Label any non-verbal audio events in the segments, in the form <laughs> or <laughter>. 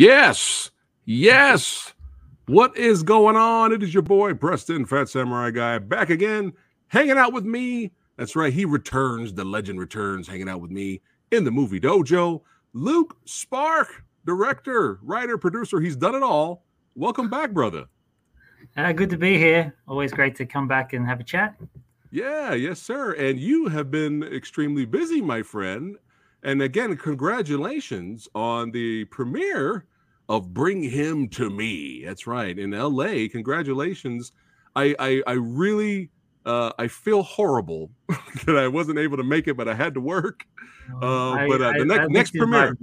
Yes, yes. What is going on? It is your boy Preston, Phat Samurai Guy, back again, hanging out with me. That's right, he returns. The legend returns, hanging out with me in the movie dojo. Luke Sparke, director, writer, producer. He's done it all. Welcome back, brother. Uh, good to be here. Always great to come back and have a chat. Yeah, yes, sir. And you have been extremely busy, my friend. And again, congratulations on the premiere of Bring Him to Me. That's right, in LA. Congratulations. I I, I really uh, I feel horrible <laughs> that I wasn't able to make it, but I had to work. Uh, I- but uh, the I- next I next premiere,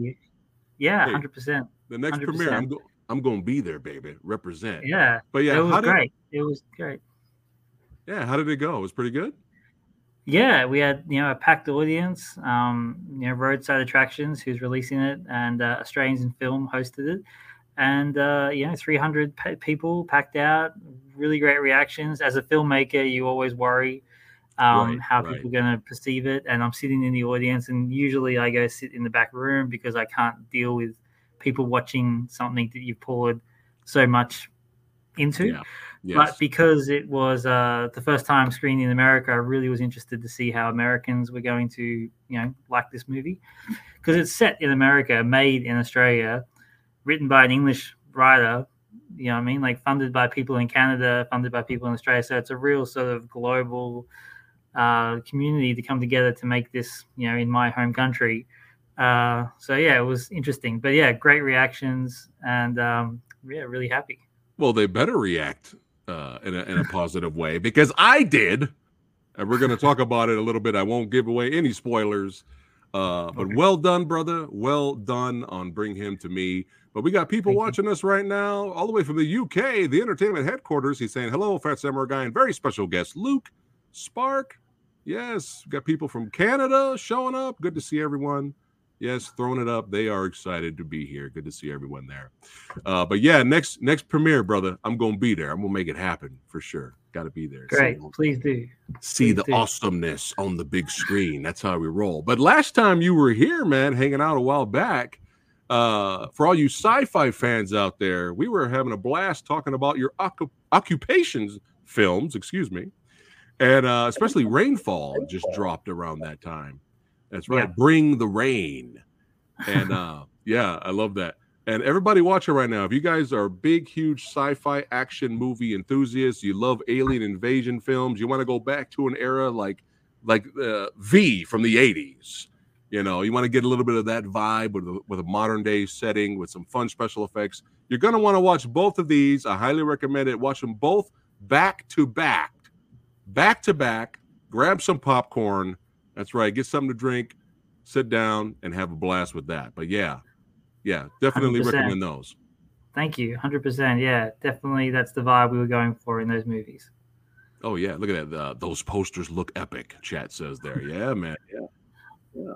Yeah, Hey, hundred percent. the next premiere, 100%. I'm go- I'm going to be there, baby. Represent. Yeah, But yeah, it was how did great. It was great. yeah how did it go? It was pretty good. Yeah, we had you know a packed audience. Um, you know, Roadside Attractions, who's releasing it, and uh, Australians in Film hosted it, and uh, you know, 300 pe- people packed out. Really great reactions. As a filmmaker, you always worry um, Right, how right. people are going to perceive it. And I'm sitting in the audience, and usually I go sit in the back room because I can't deal with people watching something that you've poured so much into. Yeah. Yes. But because it was uh, the first time screening in America, I really was interested to see how Americans were going to, you know, like this movie. Because it's set in America, made in Australia, written by an English writer, you know what I mean? Like funded by people in Canada, funded by people in Australia. So it's a real sort of global uh, community to come together to make this, you know, in my home country. Uh, so yeah, it was interesting. But yeah, great reactions and um, yeah, really happy. Well, they better react uh, in, a, in a positive way because I did. And we're going to talk about it a little bit. I won't give away any spoilers. Uh, but Okay. well done, brother. Well done on Bring Him to Me. But we got people Thank you. watching us right now, all the way from the UK, the entertainment headquarters. He's saying, Hello, Phat Samurai Guy, and very special guest, Luke Sparke. Yes, got people from Canada showing up. Good to see everyone. Yes, throwing it up. They are excited to be here. Good to see everyone there. Uh, but yeah, next next premiere, brother, I'm gonna be there. I'm gonna make it happen for sure. Got to be there. Great. See, Please do. see the do. awesomeness on the big screen. That's how we roll. But last time you were here, man, hanging out a while back, uh, for all you sci-fi fans out there, we were having a blast talking about your occup- occupations films. Excuse me, and uh, especially Rainfall just dropped around that time. That's right. Yeah. Bring the rain. And <laughs> uh, yeah, I love that. And everybody watching right now, if you guys are big, huge sci-fi action movie enthusiasts, you love alien invasion films, you want to go back to an era like like uh, V from the '80s. You know, you want to get a little bit of that vibe with a, with a modern day setting with some fun special effects. You're gonna want to watch both of these. I highly recommend it. Watch them both back to back, back to back. Grab some popcorn. That's right. Get something to drink. Sit down and have a blast with that. But yeah, yeah, definitely 100%. recommend those. Thank you. 100%. Yeah, definitely. That's the vibe we were going for in those movies. Oh yeah, look at that. Uh, those posters look epic. Chat says there. <laughs> Yeah, man. Yeah.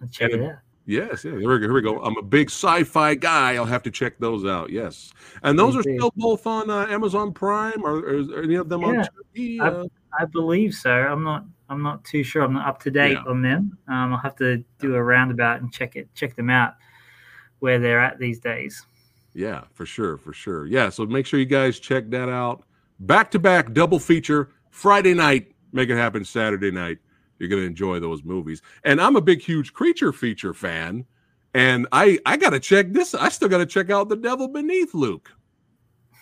Let's check And- it out. Yes. Yeah. Here we go. Here we go. I'm a big sci-fi guy. I'll have to check those out. Yes. And those Me are too. still both on uh, Amazon Prime, or, or is any of them on Yeah. TV? I- Uh, I believe so. I'm not. I'm not too sure. I'm not up to date Yeah. on them. Um, I'll have to do a roundabout and check it. Check them out where they're at these days. Yeah, for sure, for sure. Yeah, so make sure you guys check that out. Back to back double feature Friday night, make it happen Saturday night. You're gonna enjoy those movies. And I'm a big, huge creature feature fan, and I I gotta check this. I still gotta check out The Devil Beneath Luke.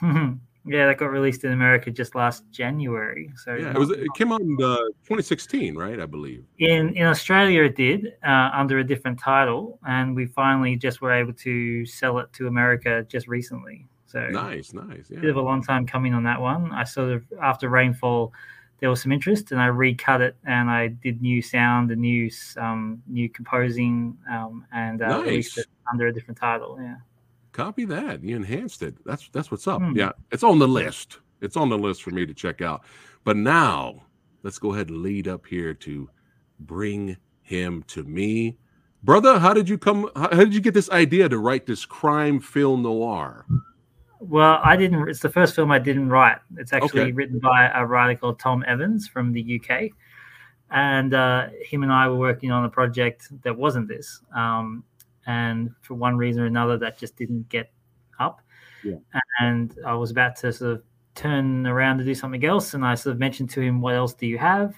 <laughs> yeah, that got released in America just last January. So Yeah, it was. It came out in uh, 2016, right? I believe. in in Australia it did uh, under a different title, and we finally just were able to sell it to America just recently. So Nice, nice. Yeah. bit of a long time coming on that one. I sort of after rainfall, there was some interest, and I recut it and I did new sound and new um, new composing um, and uh, released it under a different title. Yeah, Copy that. You enhanced it. That's that's what's up. Hmm. Yeah, it's on the list. It's on the list for me to check out. But now let's go ahead and lead up here to bring him to me. Brother, how did you come how, how did you get this idea to write this crime film noir? Well, I didn't. It's the first film I didn't write. It's actually Okay. written by a writer called Tom Evans from the UK, and uh, him and I were working on a project that wasn't this. Um, and for one reason or another, that just didn't get up. Yeah. And I was about to sort of turn around to do something else, and I sort of mentioned to him, "What else do you have?"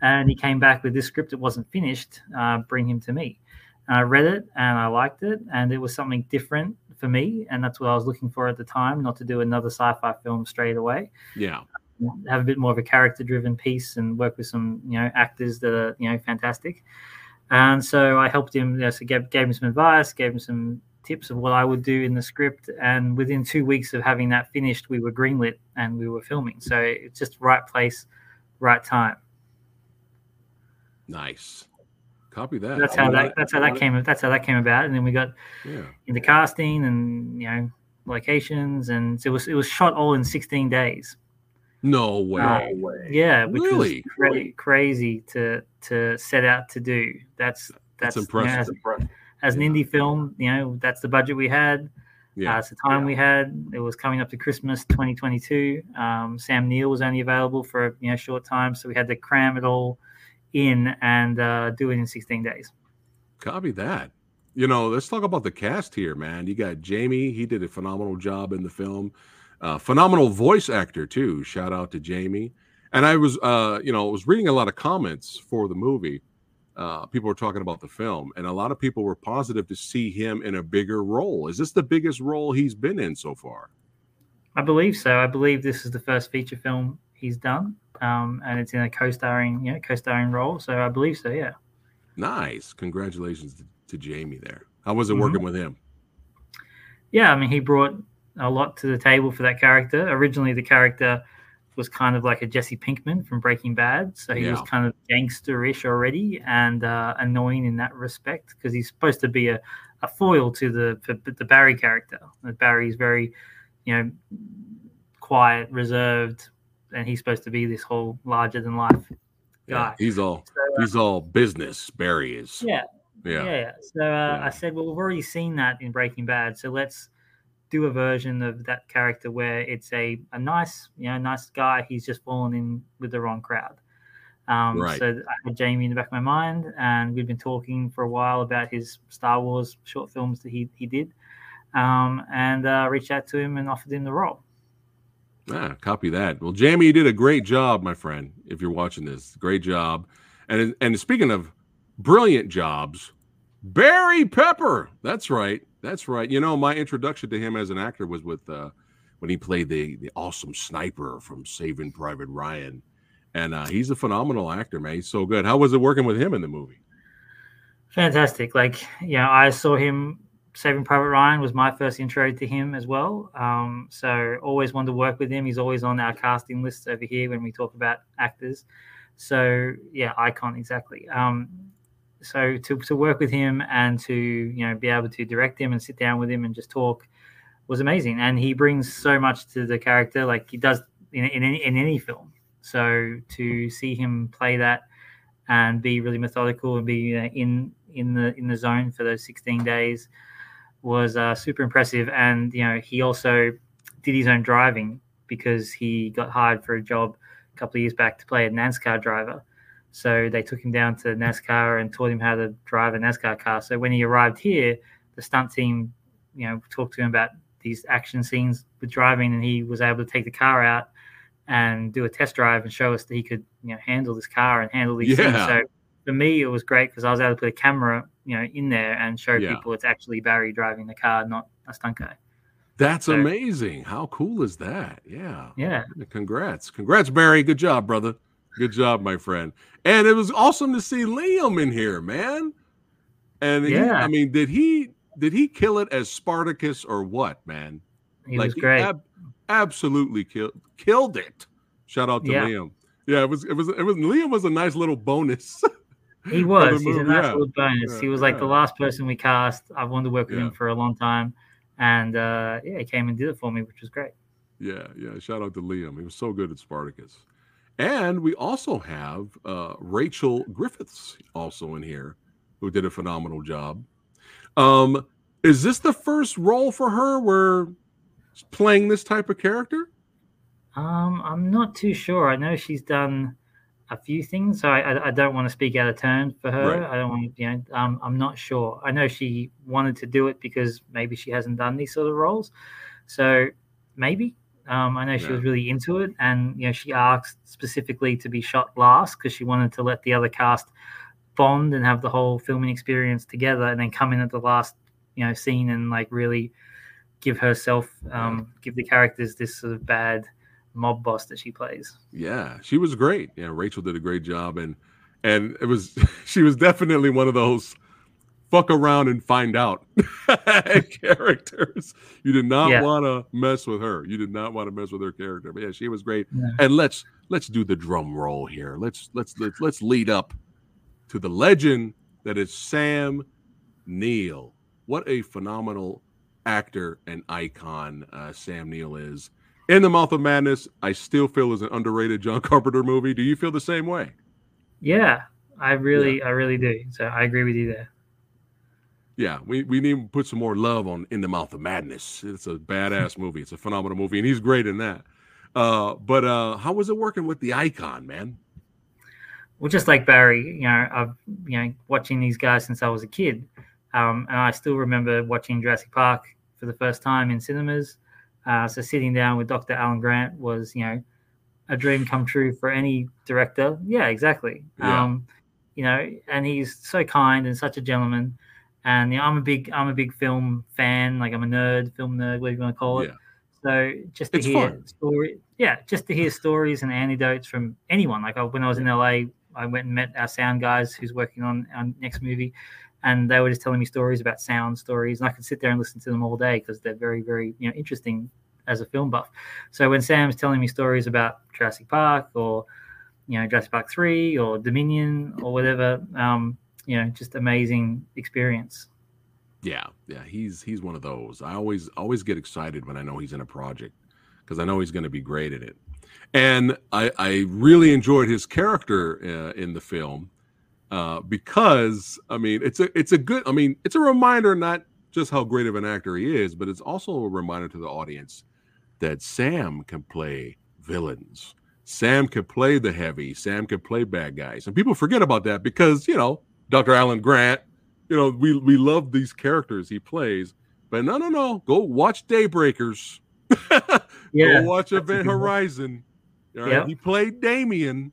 And he came back with this script that wasn't finished. Uh, bring him to me. And I read it and I liked it, and it was something different for me, and that's what I was looking for at the time. Not to do another sci-fi film straight away. Yeah. Have a bit more of a character-driven piece and work with some, you know, actors that are, you know, fantastic. And so I helped him. You know, so gave, gave him some advice, gave him some tips of what I would do in the script. And within two weeks of having that finished, we were greenlit and we were filming. So it's just right place, right time. Nice. Copy that. That's how that. That's how that came. That's how that came about. And then we got Yeah. into casting and you know locations, and it was it was shot all in 16 days. No way. Uh, Yeah, which Really? was cra- crazy to to set out to do. That's That's that's, you know, impressive. as, as an Yeah. indie film, you know, that's the budget we had. Yeah. Uh, it's the time we had. It was coming up to Christmas 2022. Um, Sam Neill was only available for a you know short time, so we had to cram it all in and uh, do it in 16 days. Copy that. You know, let's talk about the cast here, man. You got Jamie. He did a phenomenal job in the film. Uh, phenomenal voice actor too. Shout out to Jamie. And I was, uh, you know, was reading a lot of comments for the movie. Uh, people were talking about the film, and a lot of people were positive to see him in a bigger role. Is this the biggest role he's been in so far? I believe so. I believe this is the first feature film he's done, um, and it's in a co-starring, you know, co-starring role. So I believe so. Yeah. Nice. Congratulations to, to Jamie there. How was it Mhm. working with him? Yeah, I mean, he brought a lot to the table for that character. Originally, the character was kind of like a Jesse Pinkman from Breaking Bad, so he was kind of gangsterish already and uh, annoying in that respect because he's supposed to be a, a foil to the for the Barry character. Barry's very, you know, quiet, reserved, and he's supposed to be this whole larger than life Yeah, guy. he's all So, uh, he's all business. Barry is. yeah, Yeah. yeah. So uh, Yeah. I said, well, we've already seen that in Breaking Bad, so let's do a version of that character where it's a, a nice, you know, nice guy. He's just fallen in with the wrong crowd. Um, Right. So I had Jamie in the back of my mind, and we've been talking for a while about his Star Wars short films that he he did, um, and uh, reached out to him and offered him the role. Ah, copy that. Well, Jamie, you did a great job, my friend. If you're watching this, great job. And and speaking of brilliant jobs, Barry Pepper. That's right. That's right. You know, my introduction to him as an actor was with uh, when he played the the awesome sniper from Saving Private Ryan, and uh, he's a phenomenal actor, man. He's so good. How was it working with him in the movie? Fantastic. Like, you know, I saw him Saving Private Ryan was my first intro to him as well. Um, so always wanted to work with him. He's always on our casting list over here when we talk about actors. So yeah, icon exactly. Um, so to, to work with him and to you know be able to direct him and sit down with him and just talk was amazing. And he brings so much to the character, like he does in in any, in any film. So to see him play that and be really methodical and be uh, in in the in the zone for those 16 days was uh, super impressive. And you know, he also did his own driving because he got hired for a job a couple of years back to play a NASCAR driver. So they took him down to NASCAR and taught him how to drive a NASCAR car. So when he arrived here, the stunt team, you know, talked to him about these action scenes with driving, and he was able to take the car out and do a test drive and show us that he could, you know, handle this car and handle these things. So for me, it was great because I was able to put a camera, you know, in there and show Yeah. people it's actually Barry driving the car, not a stunt guy. That's So- amazing. How cool is that? Yeah. Yeah. Congrats. Congrats, Barry. Good job, brother. Good job, my friend. And it was awesome to see Liam in here, man. And he- Yeah. I mean, did he did he kill it as Spartacus or what, man? He was great. ab- absolutely killed killed it. Shout out to Yeah. Liam. Yeah, it was it was it was Liam was a nice little bonus. <laughs> He was. He's a nice yeah. little bonus. Yeah, he was like the last person we cast. I've wanted to work with him for a long time, and uh, yeah, he came and did it for me, which was great. Yeah, yeah. Shout out to Liam. He was so good at Spartacus. And we also have uh, Rachel Griffiths also in here, who did a phenomenal job. Um, is this the first role for her where she's playing this type of character? Um, I'm not too sure. I know she's done a few things. So I, I, I don't want to speak out of turn for her. Right. I don't want to, you know, um, I'm not sure. I know she wanted to do it because maybe she hasn't done these sort of roles. So maybe. Um, I know she Yeah. was really into it, and you know she asked specifically to be shot last because she wanted to let the other cast bond and have the whole filming experience together, and then come in at the last, you know, scene and like really give herself, um, give the characters this sort of bad mob boss that she plays. Yeah, she was great. Yeah, Rachel did a great job, and and it was <laughs> she was definitely one of those fuck around and find out <laughs> characters. You did not Yeah. want to mess with her. You did not want to mess with her character. But yeah, she was great. Yeah. And let's let's do the drum roll here. Let's let's let's let's lead up to the legend that is Sam Neill. What a phenomenal actor and icon uh, Sam Neill is. In the Mouth of Madness, I still feel is an underrated John <laughs> Carpenter movie. Do you feel the same way? Yeah, I really, I really do. So I agree with you there. Yeah, we, we need to put some more love on In the Mouth of Madness. It's a badass movie. It's a phenomenal movie, and he's great in that. Uh, but uh, how was it working with the icon, man? Well, just like Barry, you know, I've you know watching these guys since I was a kid, um, and I still remember watching Jurassic Park for the first time in cinemas. Uh, so sitting down with Dr. Alan Grant was, you know, a dream come true for any director. Yeah, exactly. Yeah. Um, you know, and he's so kind and such a gentleman. And you know, I'm a big, I'm a big film fan. Like I'm a nerd, film nerd, whatever you want to call it. Yeah. So just to It's hear fun. story, yeah, just to hear stories and anecdotes from anyone. Like I, when I was in LA, I went and met our sound guys who's working on our next movie, and they were just telling me stories about sound stories, and I could sit there and listen to them all day because they're very, very you know interesting as a film buff. So when Sam's telling me stories about Jurassic Park or you know Jurassic Park three or Dominion or whatever, um, you know, just amazing experience. Yeah, yeah, he's he's one of those. I always always get excited when I know he's in a project because I know he's going to be great at it. And I I really enjoyed his character uh, in the film uh, because I mean it's a it's a good I mean it's a reminder not just how great of an actor he is, but it's also a reminder to the audience that Sam can play villains. Sam can play the heavy. Sam can play bad guys, and people forget about that because you know Dr. Alan Grant you know, we we love these characters he plays, but no, no, no. Go watch Daybreakers. <laughs> Yeah, Go watch Event. Horizon. All right, Yep. he played Damien.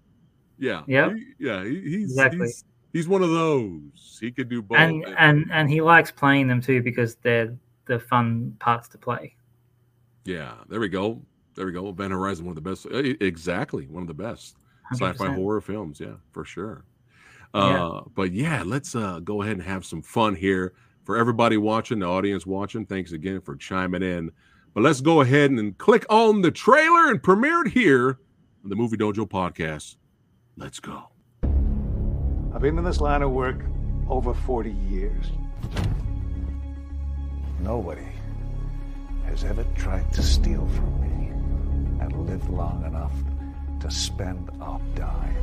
Yeah, Yep. he- yeah. He, he's Exactly. he's he's one of those. He could do both. and and and he likes playing them too because they're the fun parts to play. yeah, there we go. There we go. Event Horizon, one of the best. Exactly, one of the best sci-fi horror films. Yeah, for sure. Yeah. Uh, but yeah, let's uh, go ahead and have some fun here for everybody watching, the audience watching. Thanks again for chiming in. But let's go ahead and, and click on the trailer and premiere it here on the Movie Dojo podcast. Let's go. I've been in this line of work over 40 years. Nobody has ever tried to steal from me and lived long enough to spend a dime.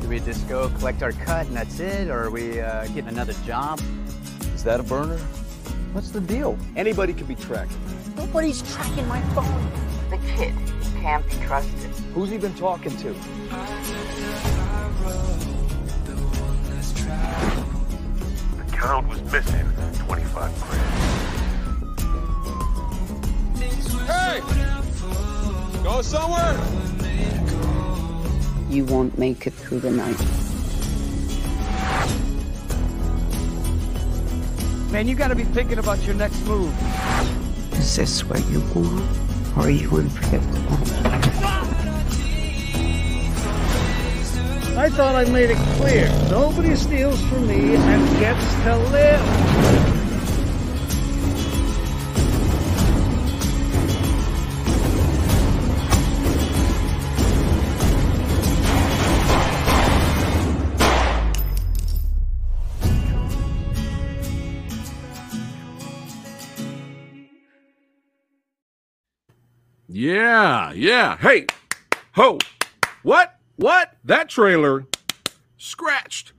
Do we just go collect our cut and that's it, or are we uh, getting another job? Is that a burner? What's the deal? Anybody could be tracking. Nobody's tracking my phone. The kid can't be trusted. Who's he been talking to? The count was missing 25 grand. Hey! Go somewhere! You won't make it through the night. Man, you gotta be thinking about your next move. Is this what you want? Or are you in unpredictable? I thought I made it clear. Nobody steals from me and gets to live. Yeah, yeah. Hey, ho, what? What? That trailer scratched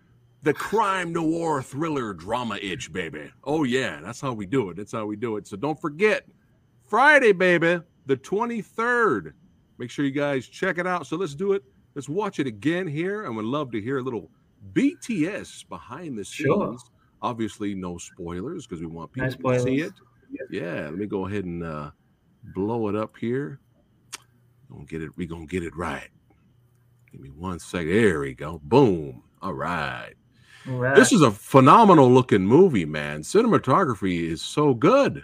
the crime noir thriller drama itch, baby. Oh yeah, that's how we do it. That's how we do it. So don't forget, Friday, baby, the 23rd. Make sure you guys check it out. So let's do it. Let's watch it again here. And would love to hear a little BTS behind the scenes. Sure. Obviously, no spoilers because we want No people to see it. Yeah, let me go ahead and uh, blow it up here. Gonna get it. We gonna get it right. Give me one second. There we go. Boom. All right. Wow. This is a phenomenal looking movie, man. Cinematography is so good.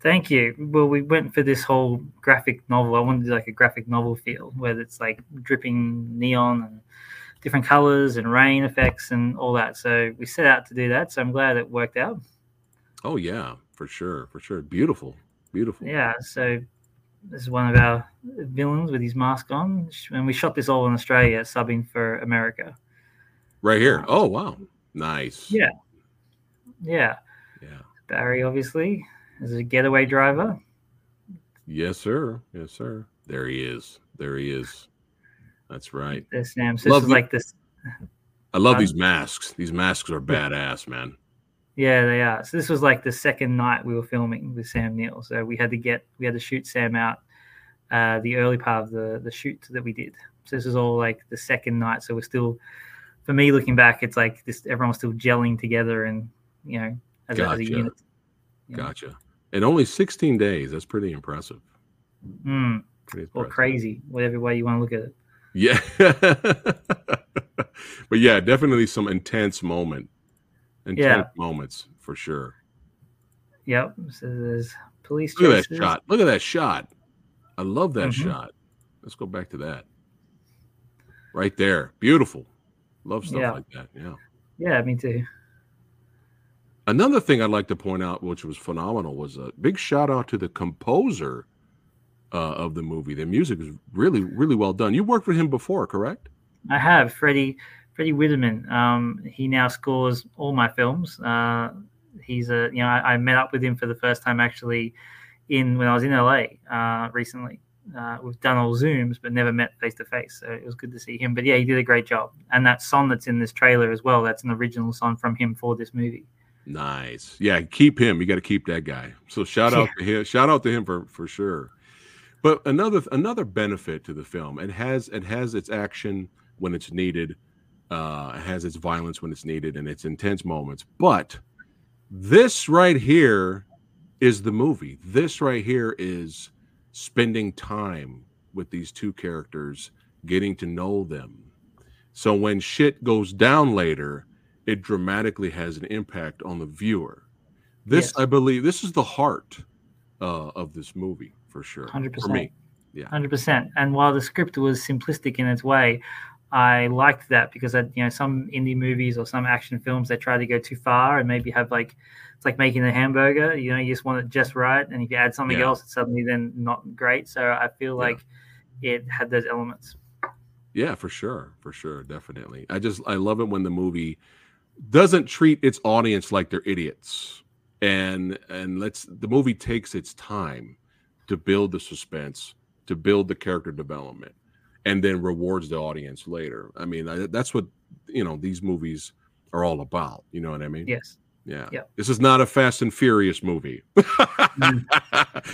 Thank you. Well, we went for this whole graphic novel. I wanted to do like a graphic novel feel where it's like dripping neon and different colors and rain effects and all that. So we set out to do that. So I'm glad it worked out. Oh yeah, for sure, for sure. Beautiful, beautiful. Yeah. So this is one of our villains with his mask on. And we shot this all in Australia, subbing for America. Right here. Oh wow, nice. Yeah. Yeah. Yeah. Barry, obviously, is a getaway driver. Yes, sir. Yes, sir. There he is. There he is. That's right. Sam. So Love this is like this. I love these masks. These masks are badass, man. Yeah, they are. So this was like the second night we were filming with Sam Neill. So we had to get we had to shoot Sam out uh, the early part of the the shoot that we did. So this is all like the second night. So we're still, for me looking back, it's like this. Everyone's still gelling together, and you know, as, a, as a Gotcha. unit. Gotcha. And only 16 days. That's pretty impressive. Mm, Pretty or crazy, whatever way you want to look at it. Yeah. <laughs> but yeah, definitely some intense moment. Intense moments for sure. Yep. So there's police Look at that shot. Look at that shot. I love that Mhm. shot. Let's go back to that. Right there. Beautiful. Love stuff Yeah. like that. Yeah. Yeah, me too. Another thing I'd like to point out, which was phenomenal, was a big shout out to the composer uh, of the movie. The music is really, really well done. You worked with him before, correct? I have Freddie Freddie Wiedmann. Um, he now scores all my films. Uh, he's a you know I, I met up with him for the first time actually in when I was in LA uh, recently. Uh, we've done all Zooms, but never met face to face. So it was good to see him. But yeah, he did a great job. And that song that's in this trailer as well, that's an original song from him for this movie. Nice. Yeah, keep him. You got to keep that guy. So shout out to him. Shout out to him for for sure. But another another benefit to the film, it has it has its action when it's needed. Uh, has its violence when it's needed and its intense moments. But this right here is the movie. This right here is spending time with these two characters, getting to know them. So when shit goes down later, it dramatically has an impact on the viewer. This, Yes. I believe, this is the heart uh, of this movie for sure. Hundred For me, yeah. Hundred percent. And while the script was simplistic in its way, I liked that because I, you know some indie movies or some action films they try to go too far and maybe have like it's like making a hamburger. You know, you just want it just right, and if you add something Yeah. else, it's suddenly then not great. So I feel Yeah. like it had those elements. Yeah, for sure, for sure, definitely. I just I love it when the movie doesn't treat its audience like they're idiots, and and let's the movie takes its time to build the suspense, to build the character development, and then rewards the audience later. I mean, I, that's what you know these movies are all about. You know what I mean? Yes. Yeah. Yeah. This is not a Fast and Furious movie. <laughs>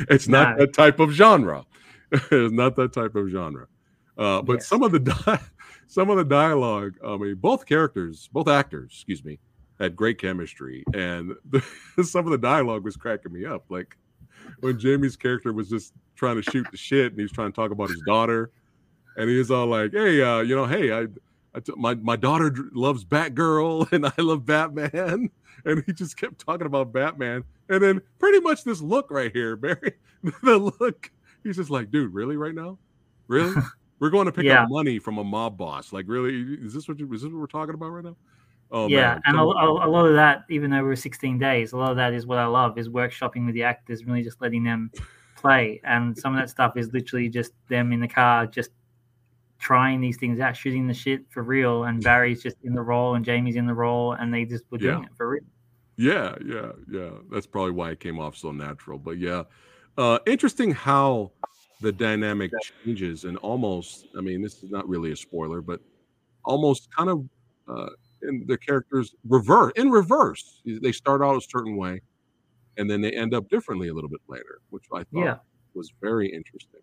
it's not No. that type of genre. <laughs> it's not that type of genre. Uh, but Yes. some of the di- <laughs> some of the dialogue, I mean, both characters, both actors, excuse me, had great chemistry, and the, some of the dialogue was cracking me up. Like when Jamie's character was just trying to shoot the shit, and he's trying to talk about his daughter, and he's all like, "Hey, uh, you know, hey, I, I t- my my daughter loves Batgirl, <laughs> and I love Batman." <laughs> And he just kept talking about Batman, and then pretty much this look right here, <laughs> Barry, the look. He's just like, "Dude, really, right now, really." We're going to pick Yeah. up money from a mob boss. Like, really? Is this what you, is this what we're talking about right now? Oh yeah, man. and a, a, lot of that, even though we're 16 days, a lot of that is what I love is workshopping with the actors, really just letting them play. And some of that stuff is literally just them in the car, just trying these things out, shooting the shit for real. And Barry's just in the role, and Jamie's in the role, and they just were doing Yeah. it for real. Yeah, yeah, yeah. That's probably why it came off so natural. But yeah, uh, interesting how the dynamic changes and almost. I mean, this is not really a spoiler, but almost kind of uh, and the characters reverse in reverse. They start out a certain way, and then they end up differently a little bit later, which I thought Yeah. was very interesting.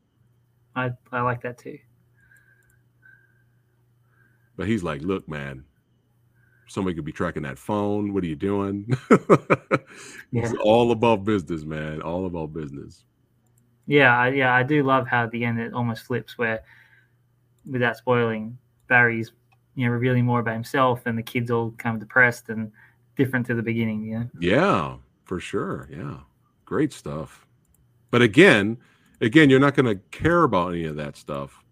I, I like that too. But he's like, "Look, man, somebody could be tracking that phone. What are you doing?" <laughs> it's all about business, man. All about business. Yeah, I, yeah, I do love how at the end it almost flips where, without spoiling, Barry's you know revealing more about himself, and the kids all kind of depressed and different to the beginning. You know? Yeah, for sure. Yeah. Great stuff. But again, again, you're not going to care about any of that stuff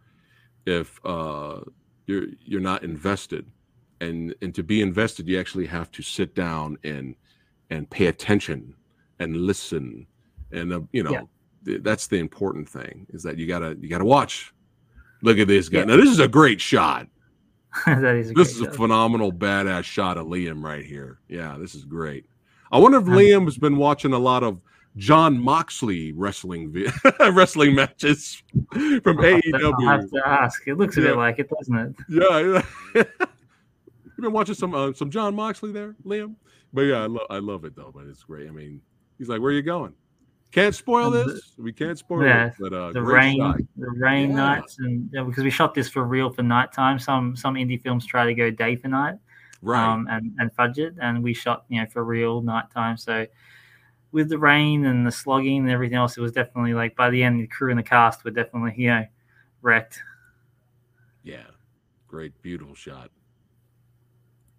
if uh you're you're not invested. And and to be invested, you actually have to sit down and and pay attention and listen. And uh, you know, Yeah. th- that's the important thing is that you got to you got to watch. Look at this guy. Yeah. Now this is a great shot. <laughs> that is a This is a show. phenomenal badass shot of Liam right here. Yeah, this is great. I wonder if Um, Liam's been watching a lot of Jon Moxley wrestling vi- <laughs> wrestling matches from I'll I'll have to ask. It looks a Yeah. bit like it, doesn't it? Yeah, yeah. <laughs> You've been watching some uh, some Jon Moxley there, Liam. But yeah, I love I love it though. But it's great. I mean, he's like, "Where are you going?" Can't spoil Um, this. We can't spoil yeah, it. But uh, the rain, shot. the rain Yeah. nights, and yeah, because we shot this for real for nighttime. Some some indie films try to go day for night, right? um, and and fudge it, and we shot you know for real nighttime. So with the rain and the slogging and everything else, it was definitely like by the end, the crew and the cast were definitely you know wrecked. Yeah, great, beautiful shot.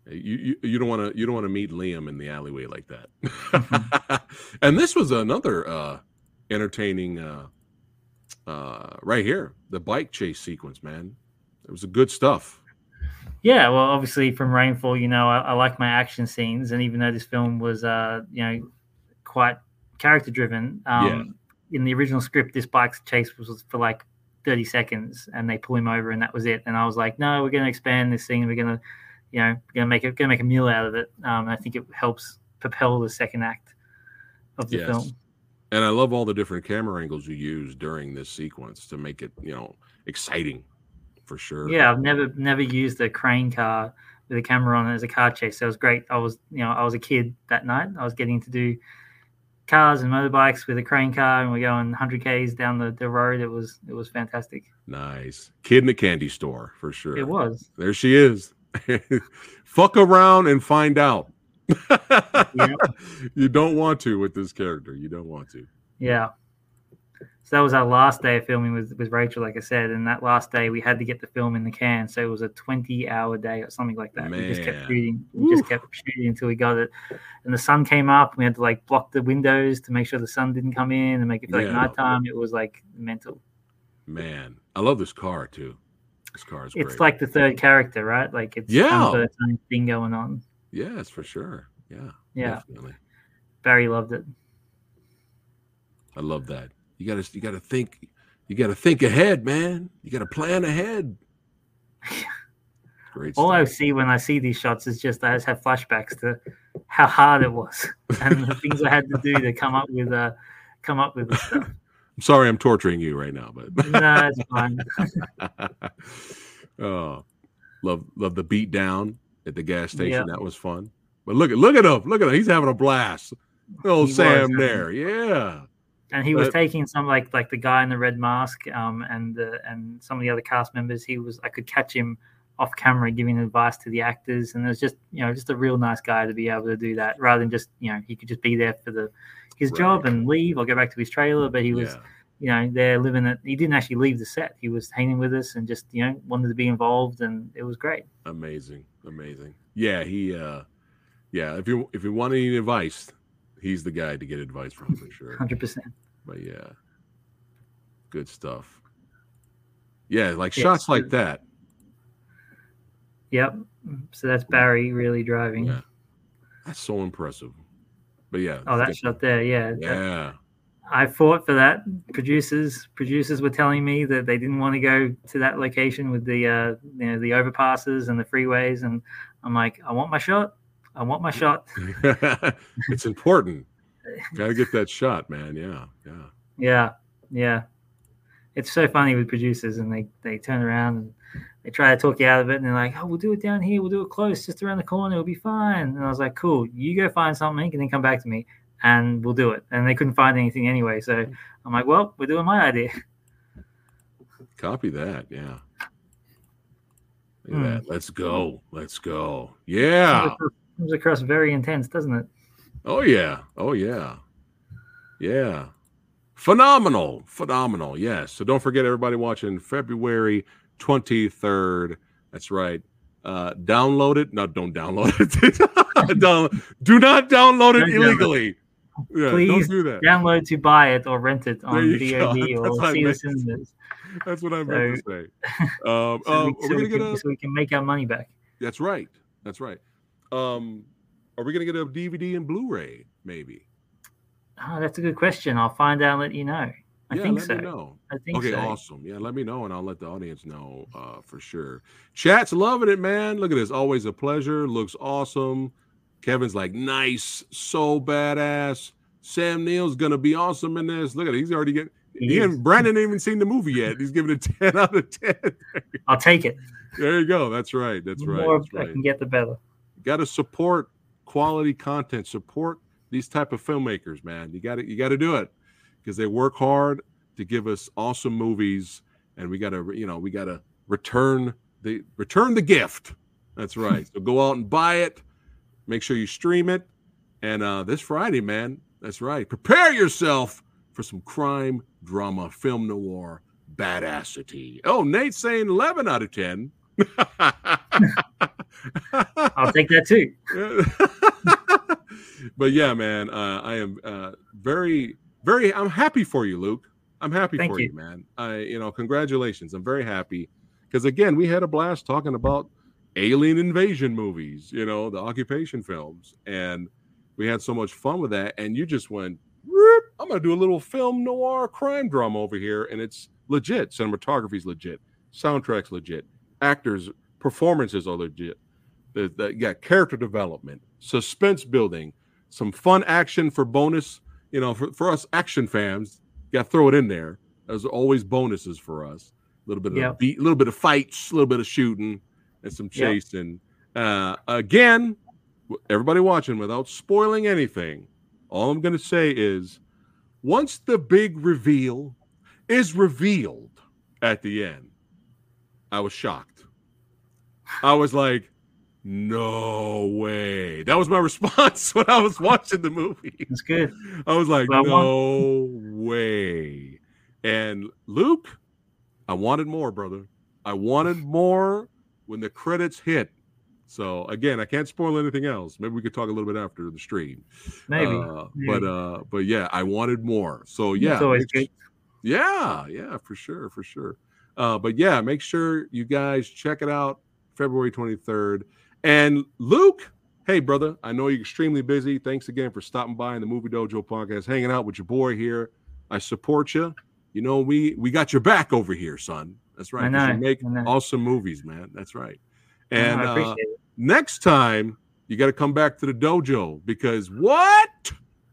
You you, you don't want to you don't want to meet Liam in the alleyway like that. <laughs> and this was another uh entertaining uh uh right here the bike chase sequence, man. It was a good stuff. Yeah, well, obviously from Rainfall, you know, I, I like my action scenes, and even though this film was, uh, you know, quite character driven, um, in the original script, this bike chase was for like thirty seconds, and they pull him over, and that was it. And I was like, no, we're going to expand this thing. We're going to, you know, going to make it, going to make a meal out of it. Um, I think it helps propel the second act of the Yes. film. And I love all the different camera angles you use during this sequence to make it, you know, exciting for sure. Yeah, I've never never used a crane car with a camera on it as a car chase. So it was great. I was you know I was a kid that night. I was getting to do cars and motorbikes with a crane car, and we're going 100 k's down the, the road. It was it was fantastic. Nice. Kid in a candy store for sure. It was. There she is. <laughs> Fuck around and find out. <laughs> You don't want to with this character. You don't want to. Yeah. So that was our last day of filming with, with Rachel, like I said, and that last day we had to get the film in the can. So it was a 20 hour day or something like that. We just kept Man. shooting. We just kept shooting until we got it. And the sun came up. We had to like block the windows to make sure the sun didn't come in and make it feel Yeah. like nighttime. It was like mental. Man, I love this car too. This car is great. It's like the third character, right? Like it's Yeah. kind of its thing going on. yes, for sure. Yeah, Yeah. definitely. Barry loved it. I love that. You gotta, you gotta think, you gotta think ahead, man. You gotta plan ahead. Great All I see when I see these shots is just I just have flashbacks to how hard it was <laughs> and the things I had to do to come up with uh come up with stuff. I'm sorry, I'm torturing you right now, but No, it's fine. <laughs> oh, love, love the beat down at the gas station. Yeah. That was fun. But look at, look at him, look at him. He's having a blast. Oh, Sam wasn't there, yeah. And he was taking some like like the guy in the red mask, um, and uh, and some of the other cast members. He was I could catch him off camera giving advice to the actors, and it was just you know just a real nice guy to be able to do that rather than just you know he could just be there for the his job and leave or go back to his trailer. But he was yeah. you know there living it. He didn't actually leave the set. He was hanging with us and just you know wanted to be involved, and it was great. amazing amazing yeah he uh yeah if you if you want any advice he's the guy to get advice from for sure Hundred percent. but yeah good stuff yeah like shots like that Yep. So that's Barry really driving. yeah that's so impressive but yeah Oh, that shot there, yeah. yeah I fought for that. Producers, producers were telling me that they didn't want to go to that location with the, uh, you know, the overpasses and the freeways, and I'm like, I want my shot. I want my shot. <laughs> it's important <laughs> gotta get that shot man yeah yeah Yeah, yeah. It's so funny with producers, and they they turn around and they try to talk you out of it, and they're like, "Oh, we'll do it down here. We'll do it close, just around the corner. It'll be fine." And I was like, "Cool. You go find something, and then come back to me, and we'll do it." And they couldn't find anything anyway, so I'm like, "Well, we're doing my idea." <laughs> Copy that. Yeah. Look at Hmm. that. Let's go. Let's go. Yeah. Comes across very intense, doesn't it? Oh yeah. Oh yeah. Yeah. Phenomenal. Phenomenal. Yes. So don't forget everybody watching February 23rd. That's right. Uh download it. No, don't download it. <laughs> Down- do not download it Don't download it. illegally. Yeah, Please do that. download to buy it or rent it on VOD <laughs> or see the cinemas. That's what I meant to say. Um, <laughs> So, uh, we, so we get can, a so we can make our money back. That's right. That's right. Um, are we gonna get a DVD and Blu-ray? Maybe. Oh, that's a good question. I'll find out and let you know. I yeah, think let so. me know. I think Okay, so. awesome. Yeah, let me know, and I'll let the audience know uh, for sure. Chat's loving it, man. Look at this. Always a pleasure. Looks awesome. Kevin's like, nice, so badass. Sam Neill's gonna be awesome in this. Look at it. He's already getting. He He and Brandon ain't even seen the movie yet. He's giving it a <laughs> 10 out of 10. I'll take it. There you go. That's right. That's the right. more That's I can get, the better. Got to support quality content support these type of filmmakers man. You got to you got to do it because they work hard to give us awesome movies and we got to you know we got to return the return the gift. That's <laughs> right. So go out and buy it. Make sure you stream it. And uh this friday man that's right. Prepare yourself for some crime drama film noir badassity oh nate's saying 11 out of 10 <laughs> I'll take that too. <laughs> but yeah, man, uh, I am uh, very, very. I'm happy for you, Luke. I'm happy Thank for you. you. man. I, you know, congratulations. I'm very happy because again, we had a blast talking about alien invasion movies. You know, the occupation films, and we had so much fun with that. And you just went, I'm gonna do a little film noir crime drama over here, and it's legit. Cinematography's legit. Soundtrack's legit. Actors' performances are legit. You got character development, suspense building, some fun action for bonus. You know, for, for us action fans, got to throw it in there. There's always bonuses for us. A little bit of Yep. beat, a little bit of fights, a little bit of shooting, and some Yep. chasing. Uh, again, everybody watching, without spoiling anything, all I'm going to say is, once the big reveal is revealed at the end, I was shocked. I was like, no way. That was my <laughs> response when I was watching the movie. It's good. I was like, no way. And Luke, I wanted more, brother. I wanted more when the credits hit. So again, I can't spoil anything else. Maybe we could talk a little bit after the stream. Maybe. Uh, maybe. but uh, but yeah, I wanted more. So yeah, It's always good. yeah, yeah, for sure, for sure. Uh, but yeah, make sure you guys check it out February 23rd. And Luke, hey, brother, I know you're extremely busy. Thanks again for stopping by in the Movie Dojo podcast, hanging out with your boy here. I support you. You know, we we got your back over here, son. That's right. know, You make awesome movies, man. That's right. And I uh, next time you got to come back to the dojo because what?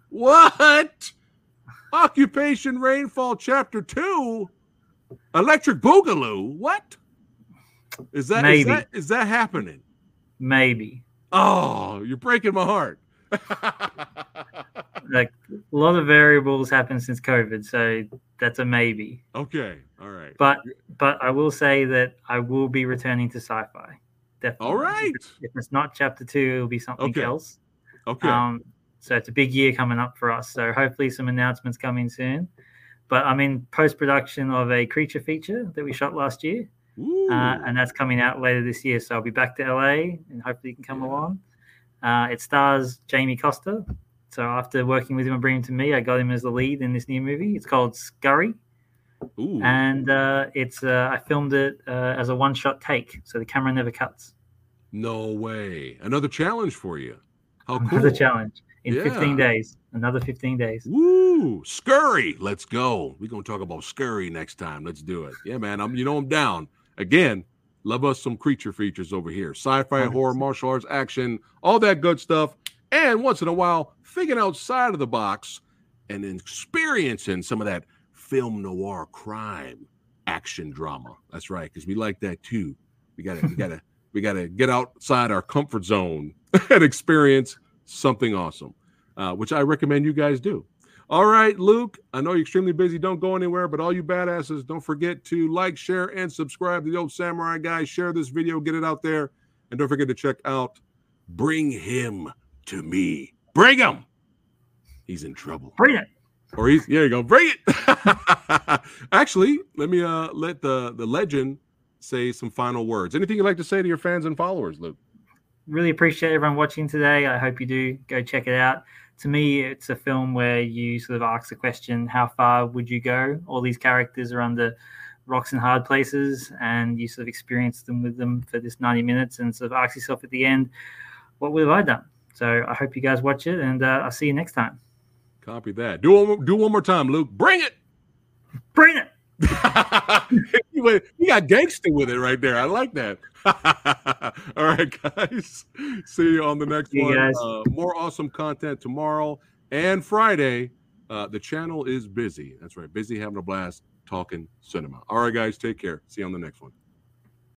What? Occupation Rainfall Chapter 2 Electric Boogaloo. What? Is that is Maybe. that is that happening? Maybe. Oh, you're breaking my heart. <laughs> Like a lot of variables happened since COVID, so that's a maybe. okay, all right. But but I will say that I will be returning to sci-fi. Definitely. All right. If it's, if it's not chapter two, it'll be something Okay. else. Okay. Um, so it's a big year coming up for us. So hopefully some announcements coming soon. But I'm in post production of a creature feature that we shot last year, uh, and that's coming out later this year. So I'll be back to LA, and hopefully you can come Yeah. along. Uh, it stars Jamie Costa. So after working with him and bringing him to me, I got him as the lead in this new movie. It's called Scurry, Ooh. and uh, it's uh, I filmed it uh, as a one shot take, so the camera never cuts. no way. Another challenge for you. How cool. Another challenge in Yeah. 15 days. Another 15 days. Woo! Scurry. Let's go. We're gonna talk about Scurry next time. Let's do it. Yeah, man. I'm you know I'm down. Again, love us some creature features over here. Sci-fi, horror, martial arts, action, all that good stuff. And once in a while, thinking outside of the box and experiencing some of that film noir crime action drama. That's right, because we like that too. We gotta, we gotta, <laughs> we gotta get outside our comfort zone <laughs> and experience something awesome, uh, which I recommend you guys do. All right, Luke, I know you're extremely busy. Don't go anywhere, but all you badasses, don't forget to like, share, and subscribe to the old samurai guy. Share this video, get it out there, and don't forget to check out Bring Him to Me. Bring him. He's in trouble. Bring it. Or he's there you go. Bring it. <laughs> Actually, let me uh let the the legend say some final words. Anything you'd like to say to your fans and followers, Luke? Really appreciate everyone watching today. I hope you do go check it out. To me, it's a film where you sort of ask the question, how far would you go? All these characters are under rocks and hard places, and you sort of experience them with them for this 90 minutes and sort of ask yourself at the end, what would have I done? So I hope you guys watch it, and uh, I'll see you next time. Copy that. Do one, do one more time, Luke. Bring it. Bring it. <laughs> you, you got gangster with it right there. I like that. <laughs> All right, guys. See you on the next one. Uh, more awesome content tomorrow and Friday. Uh, the channel is busy. That's right. Busy having a blast talking cinema. All right, guys. Take care. See you on the next one.